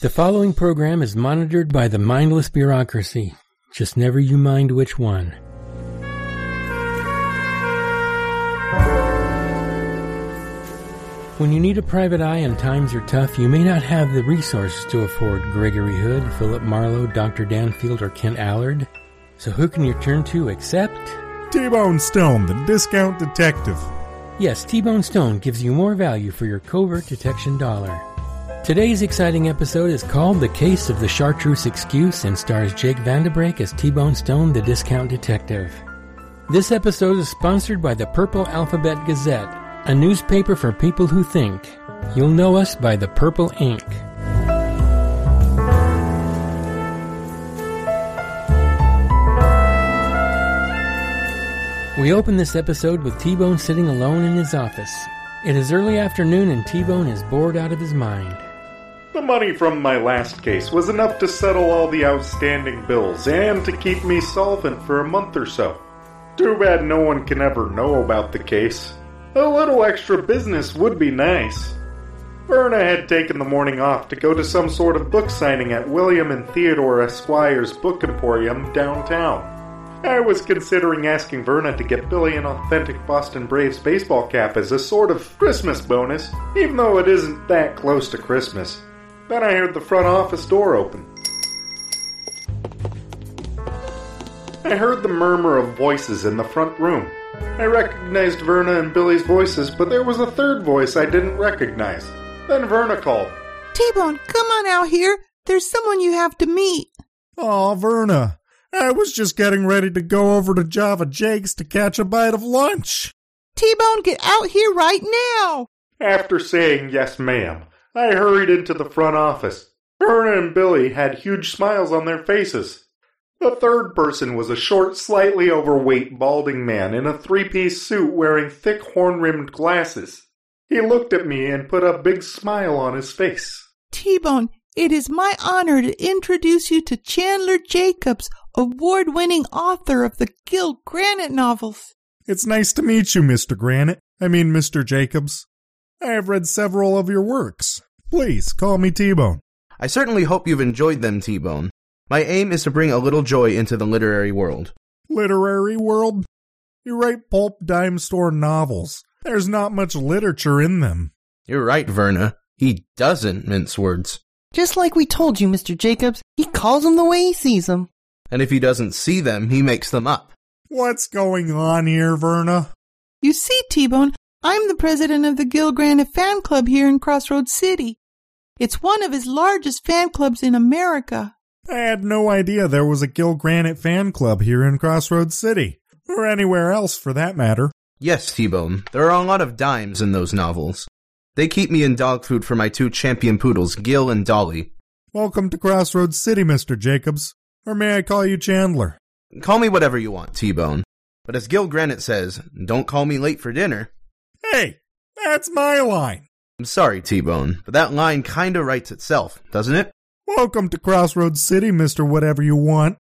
The following program is monitored by the mindless bureaucracy. Just never you mind which one. When you need a private eye and times are tough, you may not have the resources to afford Gregory Hood, Philip Marlowe, Dr. Danfield, or Kent Allard. So who can you turn to except? T-Bone Stone, the discount detective. Yes, T-Bone Stone gives you more value for your covert detection dollar. Today's exciting episode is called The Case of the Chartreuse Excuse and stars Jake Vandebrake as T-Bone Stone, the discount detective. This episode is sponsored by the Purple Alphabet Gazette, a newspaper for people who think. You'll know us by the purple ink. We open this episode with T-Bone sitting alone in his office. It is early afternoon and T-Bone is bored out of his mind. The money from my last case was enough to settle all the outstanding bills and to keep me solvent for a month or so. Too bad no one can ever know about the case. A little extra business would be nice. Verna had taken the morning off to go to some sort of book signing at William and Theodore Esquire's Book Emporium downtown. I was considering asking Verna to get Billy an authentic Boston Braves baseball cap as a sort of Christmas bonus, even though it isn't that close to Christmas. Then I heard the front office door open. I heard the murmur of voices in the front room. I recognized Verna and Billy's voices, but there was a third voice I didn't recognize. Then Verna called. T-Bone, come on out here. There's someone you have to meet. Aw, Verna. I was just getting ready to go over to Java Jake's to catch a bite of lunch. T-Bone, get out here right now. After saying yes, ma'am, I hurried into the front office. Verna and Billy had huge smiles on their faces. The third person was a short, slightly overweight, balding man in a three piece suit wearing thick horn rimmed glasses. He looked at me and put a big smile on his face. T-Bone, it is my honor to introduce you to Chandler Jacobs, award winning author of the Gil Granite novels. It's nice to meet you, Mr. Granite. I mean, Mr. Jacobs. I have read several of your works. Please call me T-Bone. I certainly hope you've enjoyed them, T-Bone. My aim is to bring a little joy into the literary world. Literary world? You write pulp dime store novels. There's not much literature in them. You're right, Verna. He doesn't mince words. Just like we told you, Mr. Jacobs, he calls them the way he sees them. And if he doesn't see them, he makes them up. What's going on here, Verna? You see, T-Bone, I'm the president of the Gil Granite fan club here in Crossroads City. It's one of his largest fan clubs in America. I had no idea there was a Gil Granite fan club here in Crossroads City, or anywhere else for that matter. Yes, T-Bone, there are a lot of dimes in those novels. They keep me in dog food for my two champion poodles, Gil and Dolly. Welcome to Crossroads City, Mr. Jacobs. Or may I call you Chandler? Call me whatever you want, T-Bone. But as Gil Granite says, don't call me late for dinner. Hey, that's my line. I'm sorry, T-Bone, but that line kinda writes itself, doesn't it? Welcome to Crossroads City, Mr. Whatever You Want.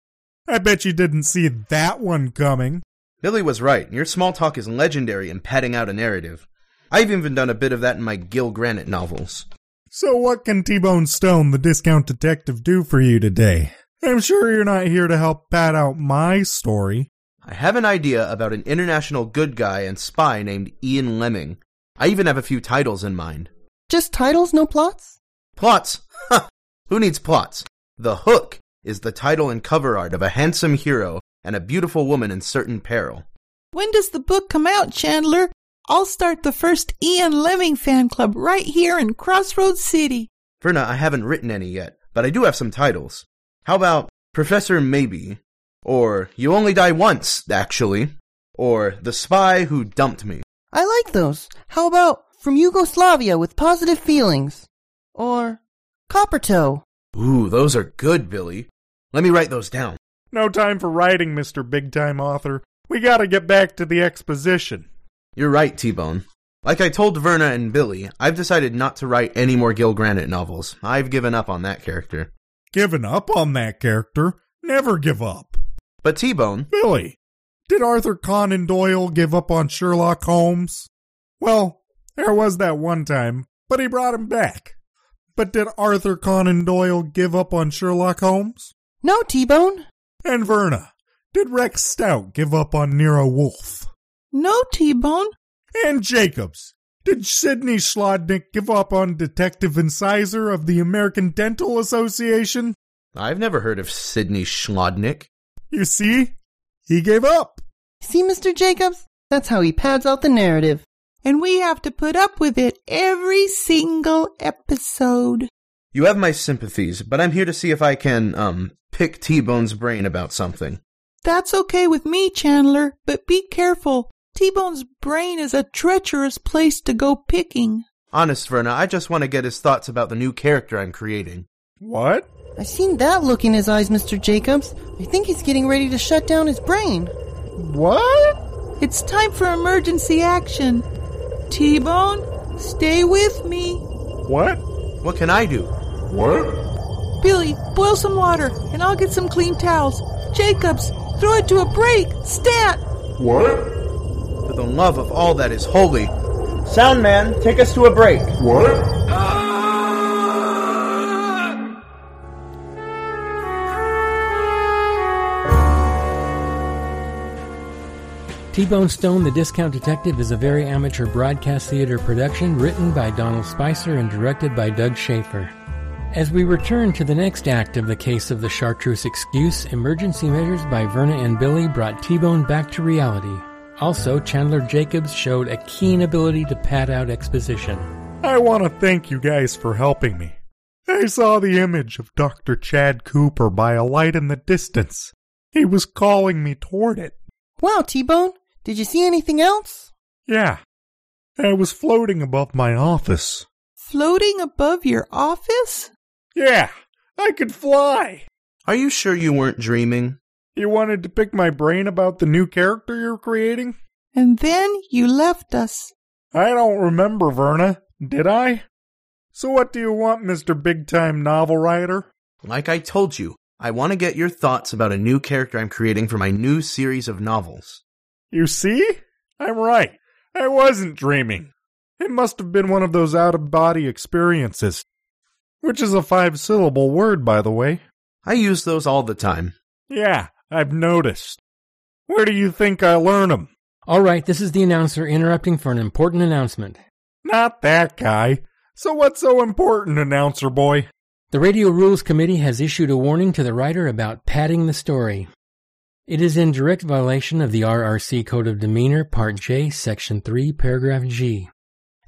I bet you didn't see that one coming. Billy was right. Your small talk is legendary in padding out a narrative. I've even done a bit of that in my Gil Granite novels. So what can T-Bone Stone, the discount detective, do for you today? I'm sure you're not here to help pad out my story. I have an idea about an international good guy and spy named Ian Lemming. I even have a few titles in mind. Just titles, no plots? Plots? Ha! Who needs plots? The Hook is the title and cover art of a handsome hero and a beautiful woman in certain peril. When does the book come out, Chandler? I'll start the first Ian Lemming fan club right here in Crossroads City. Verna, I haven't written any yet, but I do have some titles. How about Professor Maybe? Or You Only Die Once, actually. Or The Spy Who Dumped Me. I like those. How about From Yugoslavia with Positive Feelings? Or Coppertoe? Ooh, those are good, Billy. Let me write those down. No time for writing, Mr. Big Time Author. We gotta get back to the exposition. You're right, T-Bone. Like I told Verna and Billy, I've decided not to write any more Gil Granite novels. I've given up on that character. Given up on that character? Never give up. But T-Bone, Billy, did Arthur Conan Doyle give up on Sherlock Holmes? Well, there was that one time, but he brought him back. But did Arthur Conan Doyle give up on Sherlock Holmes? No, T-Bone. And Verna, did Rex Stout give up on Nero Wolfe? No, T-Bone. And Jacobs, did Sidney Schlodnick give up on Detective Incisor of the American Dental Association? I've never heard of Sidney Schlodnick. You see? He gave up. See, Mr. Jacobs? That's how he pads out the narrative. And we have to put up with it every single episode. You have my sympathies, but I'm here to see if I can, um, pick T-Bone's brain about something. That's okay with me, Chandler, but be careful. T-Bone's brain is a treacherous place to go picking. Honest, Verna, I just want to get his thoughts about the new character I'm creating. What? I seen that look in his eyes, Mr. Jacobs. I think he's getting ready to shut down his brain. What? It's time for emergency action. T-Bone, stay with me. What? What can I do? What? Billy, boil some water, and I'll get some clean towels. Jacobs, throw it to a break. Stat! What? For the love of all that is holy. Sound man, take us to a break. What? T-Bone Stone, The Discount Detective is a very amateur broadcast theater production written by Donald Spicer and directed by Doug Schaefer. As we return to the next act of the case of the Chartreuse excuse, emergency measures by Verna and Billy brought T-Bone back to reality. Also, Chandler Jacobs showed a keen ability to pad out exposition. I want to thank you guys for helping me. I saw the image of Dr. Chad Cooper by a light in the distance. He was calling me toward it. Wow, T-Bone. Did you see anything else? Yeah. I was floating above my office. Floating above your office? Yeah, I could fly. Are you sure you weren't dreaming? You wanted to pick my brain about the new character you're creating? And then you left us. I don't remember, Verna. Did I? So what do you want, Mr. Big Time Novel Writer? Like I told you, I want to get your thoughts about a new character I'm creating for my new series of novels. You see? I'm right. I wasn't dreaming. It must have been one of those out of body experiences. Which is a five syllable word, by the way. I use those all the time. Yeah, I've noticed. Where do you think I learn 'em? All right, this is the announcer interrupting for an important announcement. Not that guy. So what's so important, announcer boy? The Radio Rules Committee has issued a warning to the writer about padding the story. It is in direct violation of the RRC Code of Demeanor, Part J, Section 3, Paragraph G.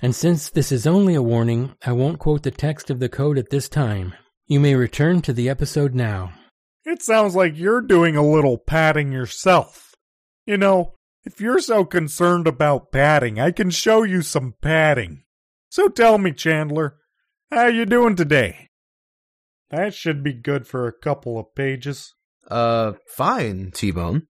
And since this is only a warning, I won't quote the text of the code at this time. You may return to the episode now. It sounds like you're doing a little padding yourself. You know, if you're so concerned about padding, I can show you some padding. So tell me, Chandler, how you doing today? That should be good for a couple of pages. Uh, fine, T-Bone.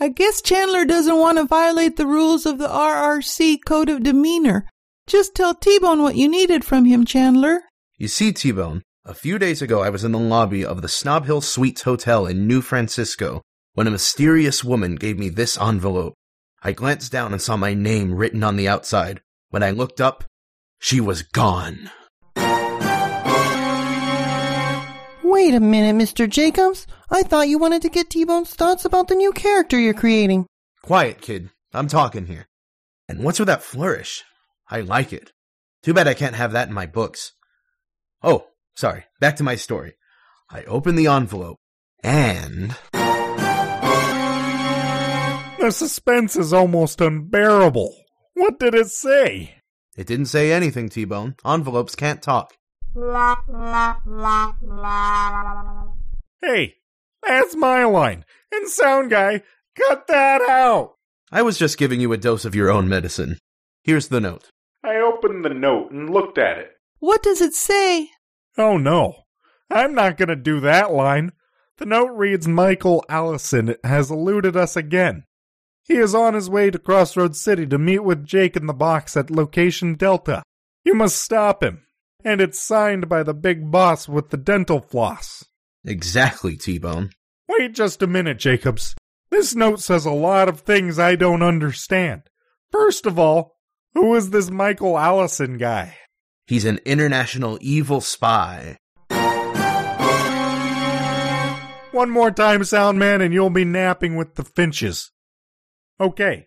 I guess Chandler doesn't want to violate the rules of the RRC Code of Demeanor. Just tell T-Bone what you needed from him, Chandler. You see, T-Bone, a few days ago I was in the lobby of the Snob Hill Suites Hotel in New Francisco when a mysterious woman gave me this envelope. I glanced down and saw my name written on the outside. When I looked up, she was gone. Wait a minute, Mr. Jacobs. I thought you wanted to get T-Bone's thoughts about the new character you're creating. Quiet, kid. I'm talking here. And what's with that flourish? I like it. Too bad I can't have that in my books. Oh, sorry. Back to my story. I open the envelope, and The suspense is almost unbearable. What did it say? it didn't say anything, T-Bone. Envelopes can't talk. Hey, that's my line. And sound guy, cut that out. I was just giving you a dose of your own medicine. Here's the note. I opened the note and looked at it. What does it say? Oh no, I'm not gonna do that line. The note reads Michael Allison has eluded us again. He is on his way to Crossroads City to meet with Jake in the box at location Delta. You must stop him. And it's signed by the big boss with the dental floss. Exactly, T-Bone. Wait just a minute, Jacobs. This note says a lot of things I don't understand. First of all, who is this Michael Allison guy? He's an international evil spy. One more time, sound man, and you'll be napping with the Finches. Okay,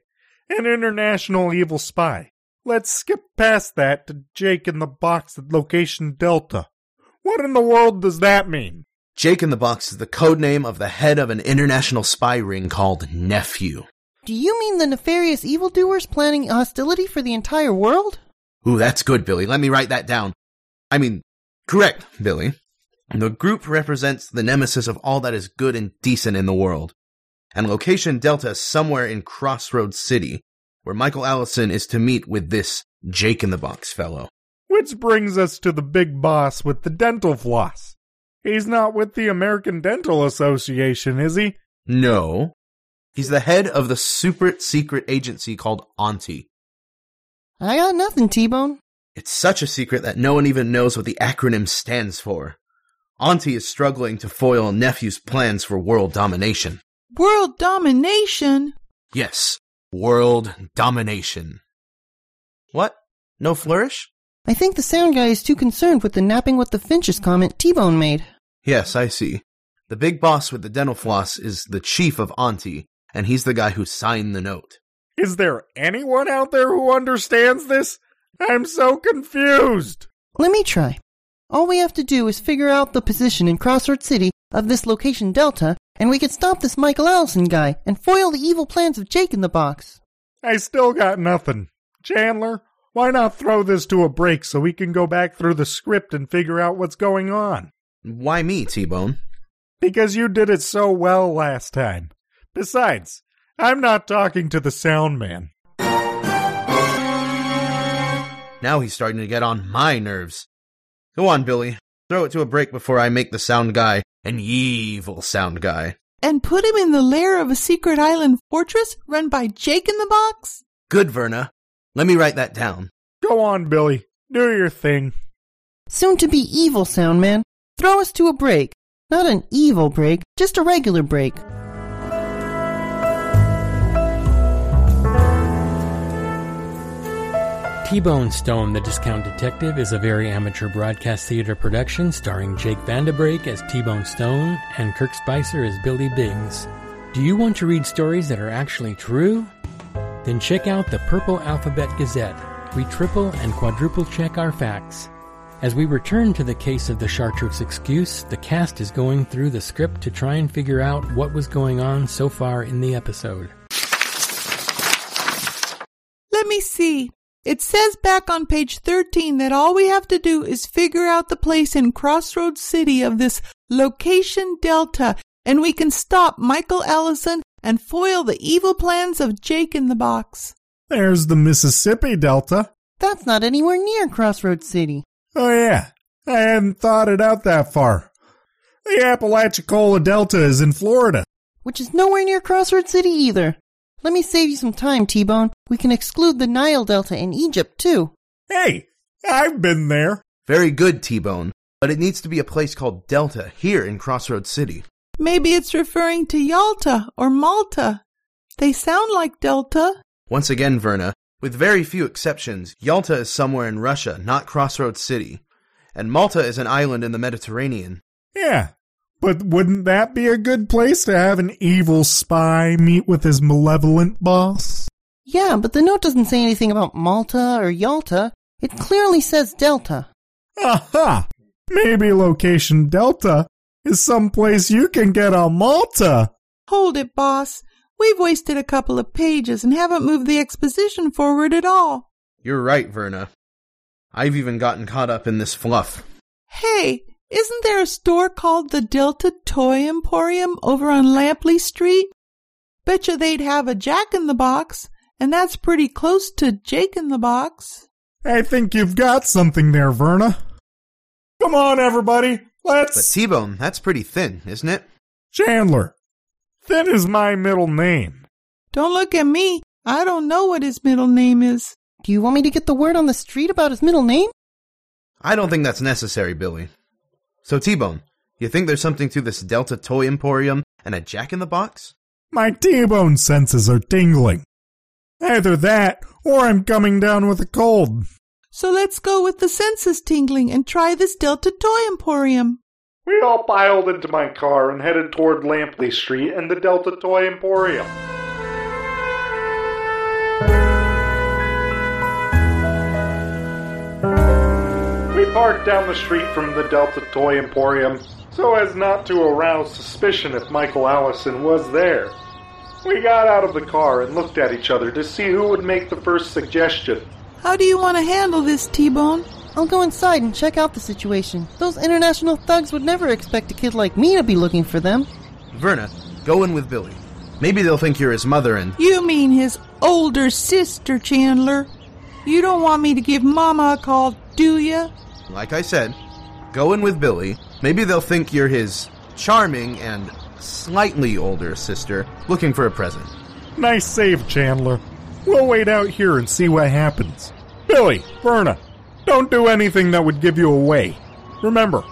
an international evil spy. Let's skip past that to Jake in the box at location Delta. What in the world does that mean? Jake in the Box is the code name of the head of an international spy ring called Nephew. Do you mean the nefarious evildoers planning hostility for the entire world? Ooh, that's good, Billy. Let me write that down. I mean, correct, Billy. The group represents the nemesis of all that is good and decent in the world. And location Delta is somewhere in Crossroads City, where Michael Allison is to meet with this Jake in the Box fellow. Which brings us to the big boss with the dental floss. He's not with the American Dental Association, is he? No. He's the head of the super secret agency called Auntie. I got nothing, T-Bone. It's such a secret that no one even knows what the acronym stands for. Auntie is struggling to foil Nephew's plans for world domination. World domination? Yes, world domination. What? No flourish? I think the sound guy is too concerned with the napping with the Finches comment T-Bone made. Yes, I see. The big boss with the dental floss is the chief of Auntie, and he's the guy who signed the note. Is there anyone out there who understands this? I'm so confused. Let me try. All we have to do is figure out the position in Crossroads City of this location Delta, and we can stop this Michael Allison guy and foil the evil plans of Jake in the Box. I still got nothing. Chandler, why not throw this to a break so we can go back through the script and figure out what's going on? Why me, T-Bone? Because you did it so well last time. Besides, I'm not talking to the sound man. Now he's starting to get on my nerves. Go on, Billy. Throw it to a break before I make the sound guy an evil sound guy. And put him in the lair of a secret island fortress run by Jake in the Box? Good, Verna. Let me write that down. Go on, Billy. Do your thing. Soon to be evil, Soundman. Throw us to a break. Not an evil break, just a regular break. T-Bone Stone, the Discount Detective, is a very amateur broadcast theater production starring Jake Vandebrake as T-Bone Stone and Kirk Spicer as Billy Biggs. Do you want to read stories that are actually true? Then check out the Purple Alphabet Gazette. We triple and quadruple check our facts. As we return to the case of the Chartreuse excuse, the cast is going through the script to try and figure out what was going on so far in the episode. Let me see. It says back on page 13 that all we have to do is figure out the place in Crossroads City of this location Delta, and we can stop Michael Allison and foil the evil plans of Jake in the Box. There's the Mississippi Delta. That's not anywhere near Crossroads City. Oh, yeah. I hadn't thought it out that far. The Apalachicola Delta is in Florida. Which is nowhere near Crossroads City either. Let me save you some time, T-Bone. We can exclude the Nile Delta in Egypt, too. Hey, I've been there. Very good, T-Bone. But it needs to be a place called Delta here in Crossroads City. Maybe it's referring to Yalta or Malta. They sound like Delta. Once again, Verna, with very few exceptions, Yalta is somewhere in Russia, not Crossroads City. And Malta is an island in the Mediterranean. Yeah, but wouldn't that be a good place to have an evil spy meet with his malevolent boss? Yeah, but the note doesn't say anything about Malta or Yalta. It clearly says Delta. Aha! Maybe location Delta is someplace you can get a Malta. Hold it, boss. We've wasted a couple of pages and haven't moved the exposition forward at all. You're right, Verna. I've even gotten caught up in this fluff. Hey, isn't there a store called the Delta Toy Emporium over on Lampley Street? Betcha they'd have a Jack in the Box, and that's pretty close to Jake in the Box. I think you've got something there, Verna. Come on, everybody. Let's. But T-Bone, that's pretty thin, isn't it? Chandler. Thin is my middle name. Don't look at me. I don't know what his middle name is. Do you want me to get the word on the street about his middle name? I don't think that's necessary, Billy. So, T-Bone, you think there's something to this Delta Toy Emporium and a Jack in the Box? My T-bone senses are tingling. Either that, or I'm coming down with a cold. So let's go with the senses tingling and try this Delta Toy Emporium. We all piled into my car and headed toward Lampley Street and the Delta Toy Emporium. We parked down the street from the Delta Toy Emporium so as not to arouse suspicion if Michael Allison was there. We got out of the car and looked at each other to see who would make the first suggestion. How do you want to handle this, T-Bone? I'll go inside and check out the situation. Those international thugs would never expect a kid like me to be looking for them. Verna, go in with Billy. Maybe they'll think you're his mother and. You mean his older sister, Chandler. You don't want me to give Mama a call, do you? Like I said, go in with Billy. Maybe they'll think you're his charming and slightly older sister looking for a present. Nice save, Chandler. We'll wait out here and see what happens. Billy, Verna, don't do anything that would give you away. Remember,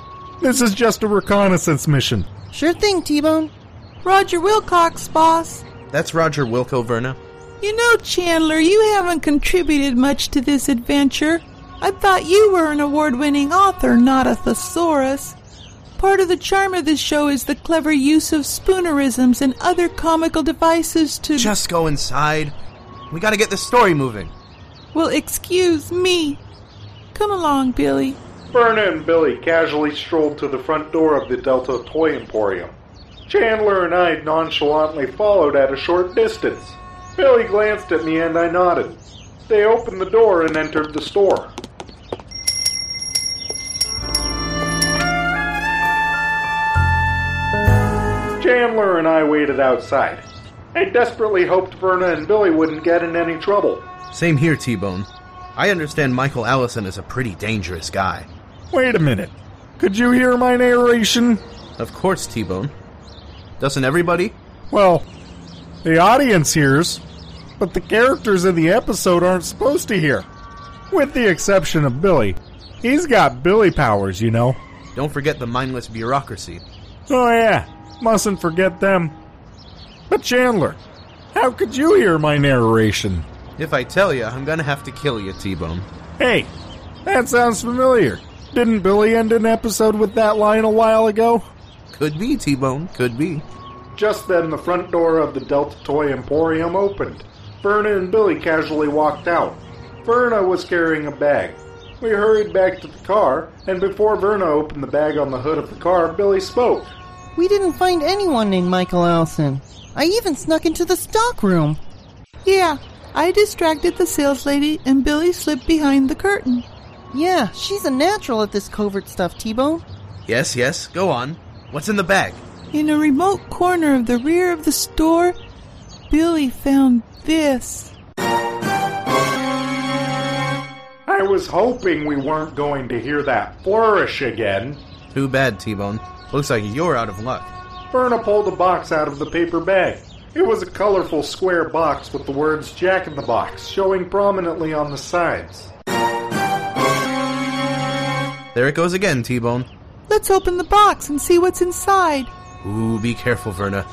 this is just a reconnaissance mission. Sure thing, T-Bone. Roger Wilcox, boss. That's Roger Wilco, Verna. You know, Chandler, you haven't contributed much to this adventure. I thought you were an award winning author, not a thesaurus. Part of the charm of this show is the clever use of spoonerisms and other comical devices to. Just go inside. We gotta get the story moving. Well, excuse me. Come along, Billy. Verna and Billy casually strolled to the front door of the Delta Toy Emporium. Chandler and I nonchalantly followed at a short distance. Billy glanced at me and I nodded. They opened the door and entered the store. Chandler and I waited outside. I desperately hoped Verna and Billy wouldn't get in any trouble. Same here, T Bone. I understand Michael Allison is a pretty dangerous guy. Wait a minute. Could you hear my narration? Of course, T Bone. Doesn't everybody? Well, the audience hears, but the characters in the episode aren't supposed to hear. With the exception of Billy. He's got Billy powers, you know. Don't forget the mindless bureaucracy. Oh, yeah. Mustn't forget them. But Chandler, how could you hear my narration? If I tell you, I'm gonna have to kill you, T Bone. Hey, that sounds familiar. Didn't Billy end an episode with that line a while ago? Could be, T Bone, could be. Just then, the front door of the Delta Toy Emporium opened. Verna and Billy casually walked out. Verna was carrying a bag. We hurried back to the car, and before Verna opened the bag on the hood of the car, Billy spoke. We didn't find anyone named Michael Allison. I even snuck into the stock room. Yeah, I distracted the sales lady and Billy slipped behind the curtain. Yeah, she's a natural at this covert stuff, T-Bone. Yes, yes, go on. What's in the bag? In a remote corner of the rear of the store, Billy found this. I was hoping we weren't going to hear that flourish again. Too bad, T Bone. Looks like you're out of luck. Verna pulled a box out of the paper bag. It was a colorful square box with the words Jack in the Box showing prominently on the sides. There it goes again, T Bone. Let's open the box and see what's inside. Ooh, be careful, Verna.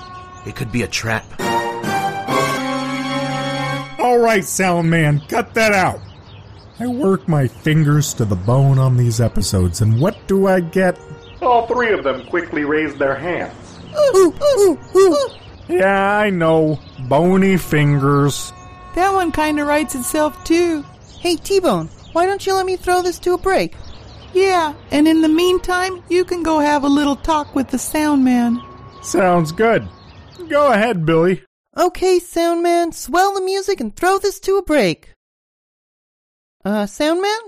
It could be a trap. All right, Sound Man, cut that out. I work my fingers to the bone on these episodes, and what do I get? All three of them quickly raised their hands. Ooh, ooh, ooh. Yeah, I know. Bony fingers. That one kinda writes itself too. Hey, T-Bone, why don't you let me throw this to a break? Yeah, and in the meantime, you can go have a little talk with the sound man. Sounds good. Go ahead, Billy. Okay, sound man, swell the music and throw this to a break. Uh, sound man?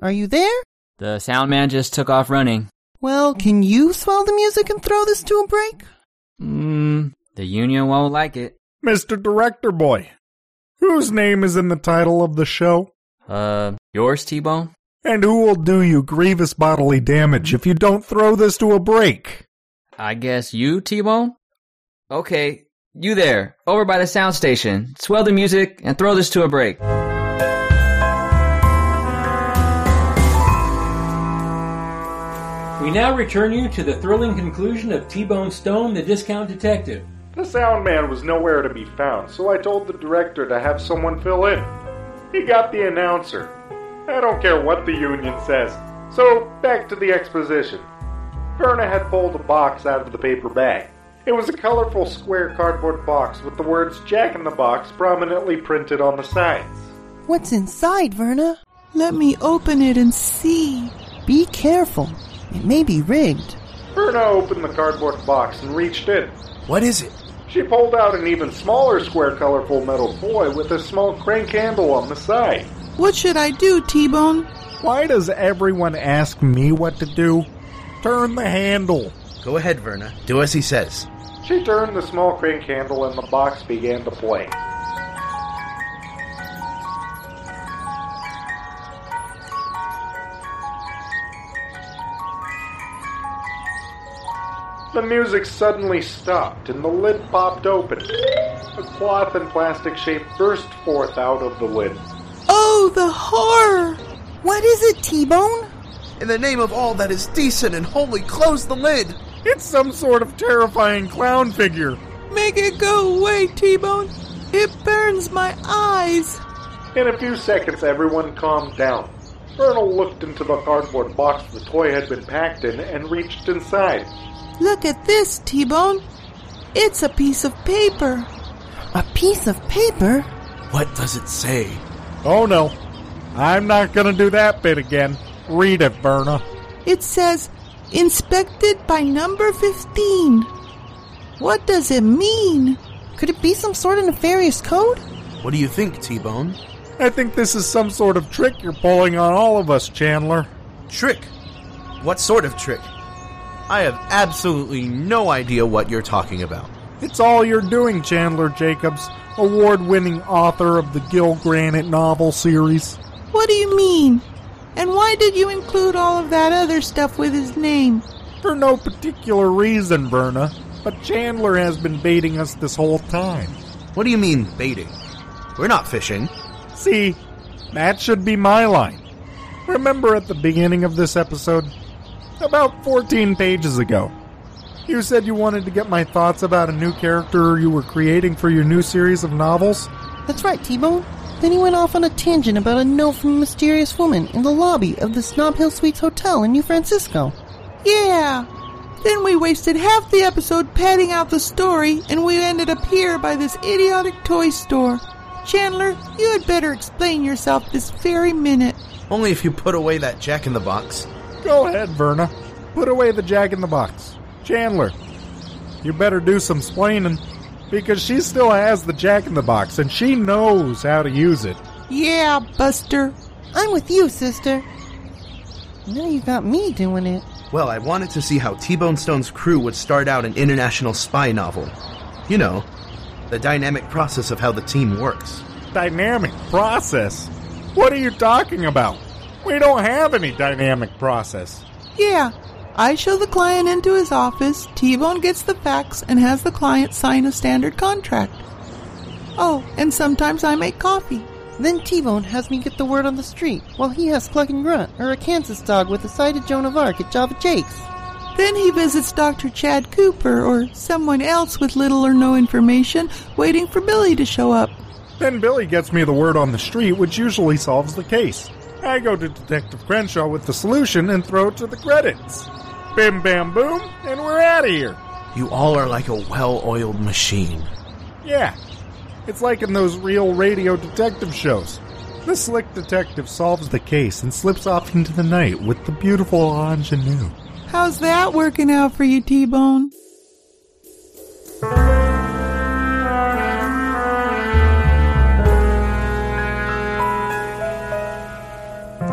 Are you there? The sound man just took off running. Well, can you swell the music and throw this to a break? Hmm, the union won't like it. Mr. Director Boy. Whose name is in the title of the show? Uh, yours, T-Bone? And who will do you grievous bodily damage if you don't throw this to a break? I guess you, T-Bone? Okay, you there, over by the sound station. Swell the music and throw this to a break. Now return you to the thrilling conclusion of T-Bone Stone, the Discount Detective. The sound man was nowhere to be found, so I told the director to have someone fill in. He got the announcer. I don't care what the union says. So, back to the exposition. Verna had pulled a box out of the paper bag. It was a colorful square cardboard box with the words Jack in the Box prominently printed on the sides. What's inside, Verna? Let me open it and see. Be careful. It may be rigged. Verna opened the cardboard box and reached in. What is it? She pulled out an even smaller square colorful metal toy with a small crank handle on the side. What should I do, T-Bone? Why does everyone ask me what to do? Turn the handle. Go ahead, Verna. Do as he says. She turned the small crank handle and the box began to play. The music suddenly stopped and the lid popped open. A cloth and plastic shape burst forth out of the lid. Oh, the horror! What is it, T-Bone? In the name of all that is decent and holy, close the lid! It's some sort of terrifying clown figure. Make it go away, T-Bone. It burns my eyes. In a few seconds, everyone calmed down. Verna looked into the cardboard box the toy had been packed in and reached inside. Look at this, T-Bone. It's a piece of paper. A piece of paper? What does it say? Oh no. I'm not gonna do that bit again. Read it, Verna. It says, inspected by number 15. What does it mean? Could it be some sort of nefarious code? What do you think, T-Bone? I think this is some sort of trick you're pulling on all of us, Chandler. Trick? What sort of trick? I have absolutely no idea what you're talking about. It's all you're doing, Chandler Jacobs, award winning author of the Gil Granite novel series. What do you mean? And why did you include all of that other stuff with his name? For no particular reason, Verna, but Chandler has been baiting us this whole time. What do you mean, baiting? We're not fishing. See, that should be my line. Remember at the beginning of this episode? About 14 pages ago. You said you wanted to get my thoughts about a new character you were creating for your new series of novels? That's right, T-Bone. Then he went off on a tangent about a note from a mysterious woman in the lobby of the Snob Hill Suites Hotel in New Francisco. Yeah. Then we wasted half the episode padding out the story, and we ended up here by this idiotic toy store. Chandler, you had better explain yourself this very minute. Only if you put away that jack in the box. Go ahead, Verna. Put away the jack in the box. Chandler, you better do some splaining, because she still has the jack in the box, and she knows how to use it. Yeah, Buster. I'm with you, sister. Now you got me doing it. Well, I wanted to see how T-Bone Stone's crew would start out an international spy novel. You know, the dynamic process of how the team works. Dynamic process? What are you talking about? We don't have any dynamic process. Yeah. I show the client into his office, T-Bone gets the facts, and has the client sign a standard contract. Oh, and sometimes I make coffee. Then T-Bone has me get the word on the street, while he has Cluck and Grunt, or a Kansas dog with a side of Joan of Arc at Java Jake's. Then he visits Dr. Chad Cooper or someone else with little or no information, waiting for Billy to show up. Then Billy gets me the word on the street, which usually solves the case. I go to Detective Crenshaw with the solution and throw it to the credits. Bim bam boom, and we're out of here. You all are like a well-oiled machine. Yeah, it's like in those real radio detective shows. The slick detective solves the case and slips off into the night with the beautiful ingenue. How's that working out for you, T-Bone?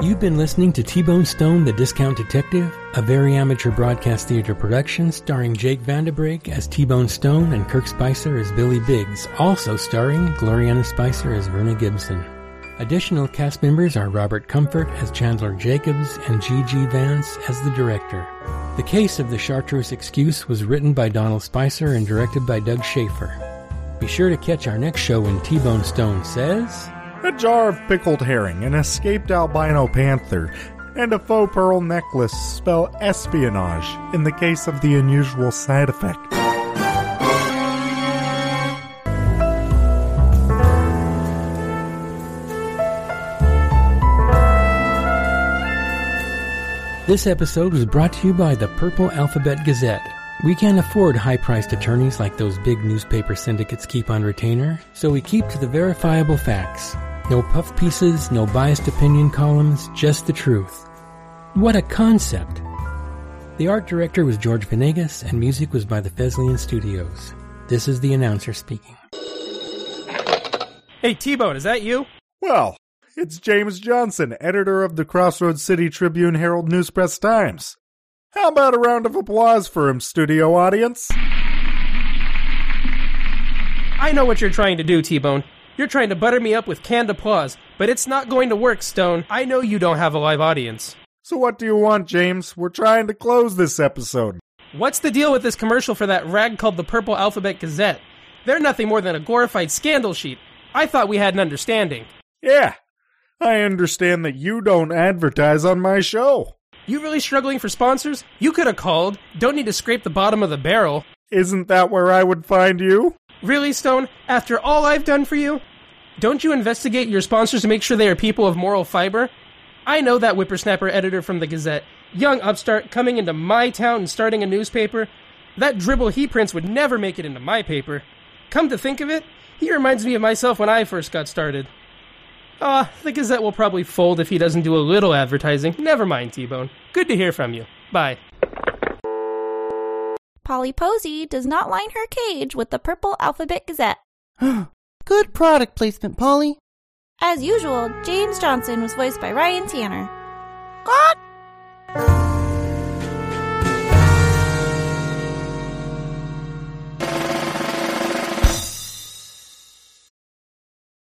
You've been listening to T-Bone Stone, the Discount Detective, a very amateur broadcast theater production starring Jake Vandebrake as T-Bone Stone and Kirk Spicer as Billy Biggs, also starring Gloriana Spicer as Verna Gibson. Additional cast members are Robert Comfort as Chandler Jacobs and G.G. Vance as the director. The Case of the Chartreuse Excuse was written by Donald Spicer and directed by Doug Schaefer. Be sure to catch our next show when T-Bone Stone says... A jar of pickled herring, an escaped albino panther, and a faux pearl necklace spell espionage in the case of the unusual side effect. This episode was brought to you by the Purple Alphabet Gazette. We can't afford high priced attorneys like those big newspaper syndicates keep on retainer, so we keep to the verifiable facts. No puff pieces, no biased opinion columns, just the truth. What a concept! The art director was George Venegas, and music was by the Fesliyan Studios. This is the announcer speaking. Hey, T-Bone, is that you? Well, it's James Johnson, editor of the Crossroads City Tribune Herald News Press Times. How about a round of applause for him, studio audience? I know what you're trying to do, T-Bone. You're trying to butter me up with canned applause, but it's not going to work, Stone. I know you don't have a live audience. So what do you want, James? We're trying to close this episode. What's the deal with this commercial for that rag called the Purple Alphabet Gazette? They're nothing more than a glorified scandal sheet. I thought we had an understanding. Yeah, I understand that you don't advertise on my show. You really struggling for sponsors? You could have called. Don't need to scrape the bottom of the barrel. Isn't that where I would find you? Really, Stone? After all I've done for you? Don't you investigate your sponsors to make sure they are people of moral fiber? I know that whippersnapper editor from the Gazette. Young upstart coming into my town and starting a newspaper. That dribble he prints would never make it into my paper. Come to think of it, he reminds me of myself when I first got started. Ah, the Gazette will probably fold if he doesn't do a little advertising. Never mind, T-Bone. Good to hear from you. Bye. Polly Posey does not line her cage with the Purple Alphabet Gazette. Good product placement, Polly. As usual, James Johnson was voiced by Ryan Tanner. God!